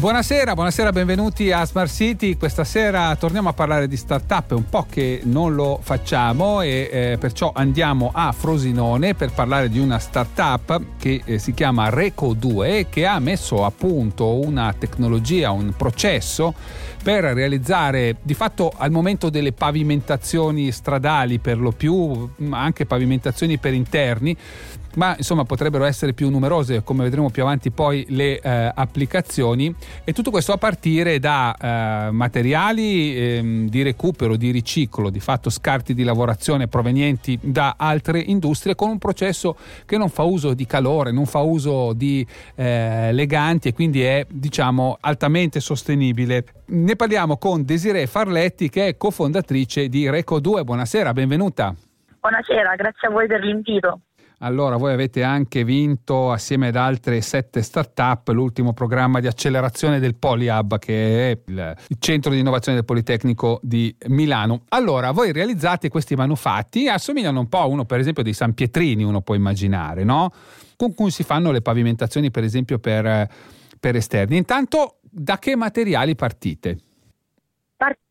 Buonasera, buonasera, benvenuti a Smart City. Questa sera torniamo a parlare di startup, è un po' che non lo facciamo e eh, perciò andiamo a Frosinone per parlare di una startup che eh, si chiama Reco 2 che ha messo a punto una tecnologia, un processo per realizzare di fatto al momento delle pavimentazioni stradali per lo più, anche pavimentazioni per interni, ma insomma potrebbero essere più numerose come vedremo più avanti poi le eh, applicazioni e tutto questo a partire da eh, materiali eh, di recupero, di riciclo, di fatto scarti di lavorazione provenienti da altre industrie con un processo che non fa uso di calore, non fa uso di eh, leganti e quindi è diciamo altamente sostenibile. Ne parliamo con Desiree Farletti che è cofondatrice di Reco 2. Buonasera, benvenuta. Buonasera, grazie a voi per l'invito. Allora, voi avete anche vinto assieme ad altre sette start-up l'ultimo programma di accelerazione del PolyHub, che è il, il, centro di innovazione del Politecnico di Milano. Allora, voi realizzate questi manufatti, assomigliano un po' a uno, per esempio, dei San Pietrini, uno può immaginare, no? Con cui si fanno le pavimentazioni, per esempio, per, per esterni. Intanto, da che materiali partite?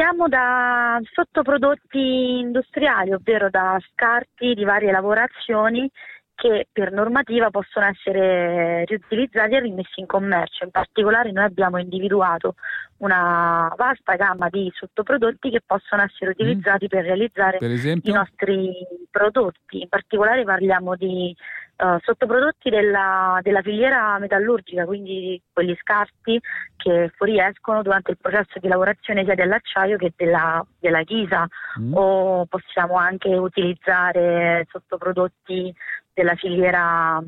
Partiamo da sottoprodotti industriali, ovvero da scarti di varie lavorazioni che per normativa possono essere riutilizzati e rimessi in commercio. In particolare noi abbiamo individuato una vasta gamma di sottoprodotti che possono essere utilizzati mm. per realizzare per i nostri prodotti. In particolare parliamo di uh, sottoprodotti della, della, filiera metallurgica, quindi quelli scarti che fuoriescono durante il processo di lavorazione sia dell'acciaio che della, della ghisa mm. o possiamo anche utilizzare sottoprodotti della filiera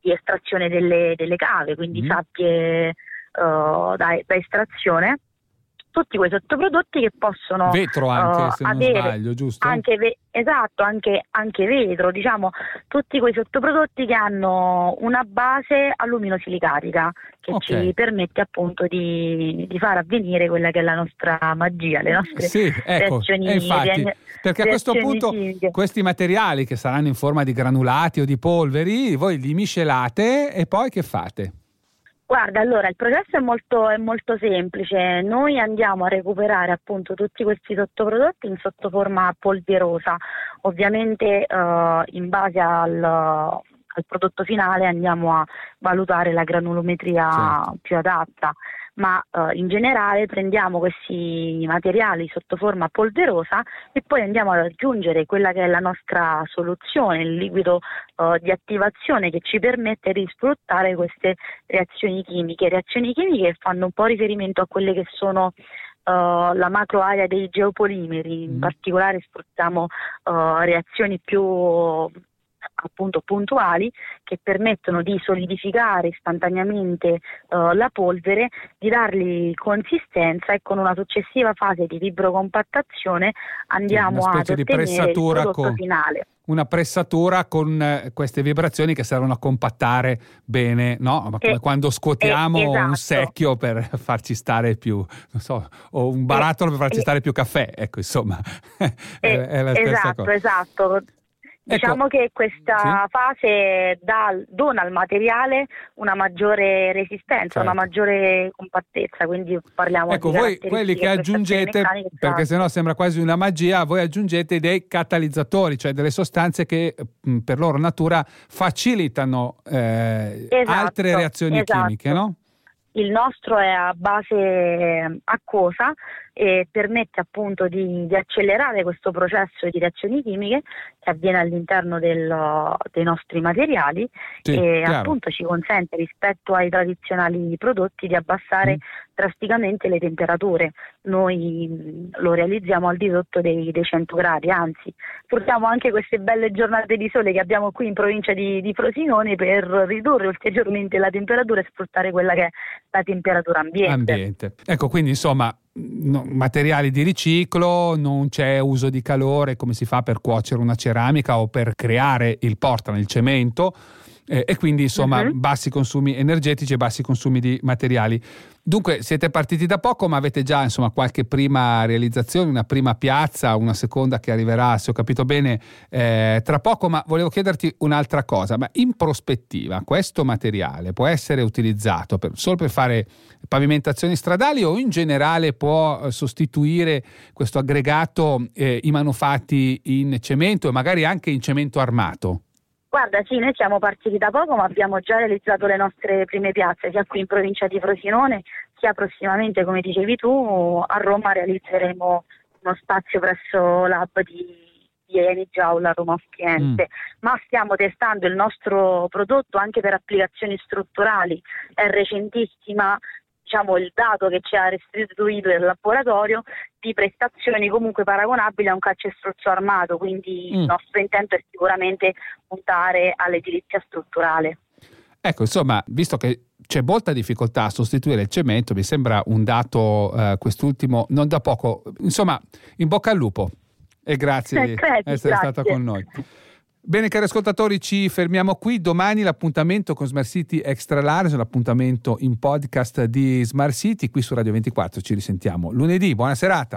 di estrazione delle, delle cave, quindi mm. sabbie uh, da, da estrazione tutti quei sottoprodotti che possono vetro anche uh, se non avere, sbaglio giusto? Anche ve- esatto anche, anche, vetro diciamo tutti quei sottoprodotti che hanno una base aluminosilicatica che okay. ci permette appunto di, di, far avvenire quella che è la nostra magia le nostre sì, ecco, infatti, perché a questo punto chimiche. questi materiali che saranno in forma di granulati o di polveri voi li miscelate e poi che fate? Guarda, allora il processo è molto, è molto, semplice, noi andiamo a recuperare appunto tutti questi sottoprodotti in sottoforma polverosa, ovviamente eh, in base al, al, prodotto finale andiamo a valutare la granulometria certo. più adatta ma eh, in generale prendiamo questi materiali sotto forma polverosa e poi andiamo ad aggiungere quella che è la nostra soluzione, il liquido eh, di attivazione che ci permette di sfruttare queste reazioni chimiche, reazioni chimiche che fanno un po' riferimento a quelle che sono Uh, la macro area dei geopolimeri, in mm. particolare sfruttiamo uh, reazioni più appunto puntuali che permettono di solidificare istantaneamente uh, la polvere, di dargli consistenza e con una successiva fase di vibrocompattazione andiamo sì, ad ottenere il prodotto con... finale una pressatura con eh, queste vibrazioni che servono a compattare bene, no? Ma come eh, quando scuotiamo eh, esatto. un secchio per farci stare più, non so, o un barattolo per farci stare più caffè, ecco, insomma, è, è la stessa esatto, cosa. Esatto, Diciamo ecco. che questa sì. fase dà, dona al materiale una maggiore resistenza, certo. una maggiore compattezza, quindi parliamo ecco, di voi quelli che aggiungete, perché sennò sembra quasi una magia, voi aggiungete dei catalizzatori, cioè delle sostanze che per loro natura facilitano eh, esatto, altre reazioni esatto. chimiche, no? Il nostro è a base acquosa e permette appunto di, di, accelerare questo processo di reazioni chimiche che avviene all'interno del, dei nostri materiali sì, e chiaro. appunto ci consente rispetto ai tradizionali prodotti di abbassare mm. drasticamente le temperature. Noi mm, lo realizziamo al di sotto dei, dei 100 gradi, anzi portiamo anche queste belle giornate di sole che abbiamo qui in provincia di, di Frosinone per ridurre ulteriormente la temperatura e sfruttare quella che è la temperatura ambiente. ambiente. Ecco, quindi insomma no, materiali di riciclo, non c'è uso di calore come si fa per cuocere una ceramica o per creare il portano, il cemento. eh, e quindi insomma uh-huh. bassi consumi energetici e bassi consumi di materiali. Dunque siete partiti da poco ma avete già insomma qualche prima realizzazione, una prima piazza, una seconda che arriverà se ho capito bene eh, tra poco, ma volevo chiederti un'altra cosa, ma in prospettiva questo materiale può essere utilizzato per, solo per fare pavimentazioni stradali o in generale può eh, sostituire questo aggregato eh, i manufatti in cemento e magari anche in cemento armato? Guarda, sì, noi siamo partiti da poco, ma abbiamo già realizzato le nostre prime piazze, sia qui in provincia di Frosinone, sia prossimamente, come dicevi tu, a Roma realizzeremo uno spazio presso l'hub di di Eni Giaula Roma Occidente, mm. ma stiamo testando il nostro prodotto anche per applicazioni strutturali. È recentissima diciamo, il dato che ci ha restituito il laboratorio di prestazioni comunque paragonabili a un calcestruzzo armato, quindi mm. il nostro intento è sicuramente puntare all'edilizia strutturale. Ecco, insomma, visto che c'è molta difficoltà a sostituire il cemento, mi sembra un dato eh, quest'ultimo non da poco. Insomma, in bocca al lupo e grazie eh, di essere grazie. stata con noi. Bene cari ascoltatori, ci fermiamo qui. Domani l'appuntamento con Smart City Extra Large, l'appuntamento in podcast di Smart City qui su Radio 24. Ci risentiamo lunedì. Buona serata.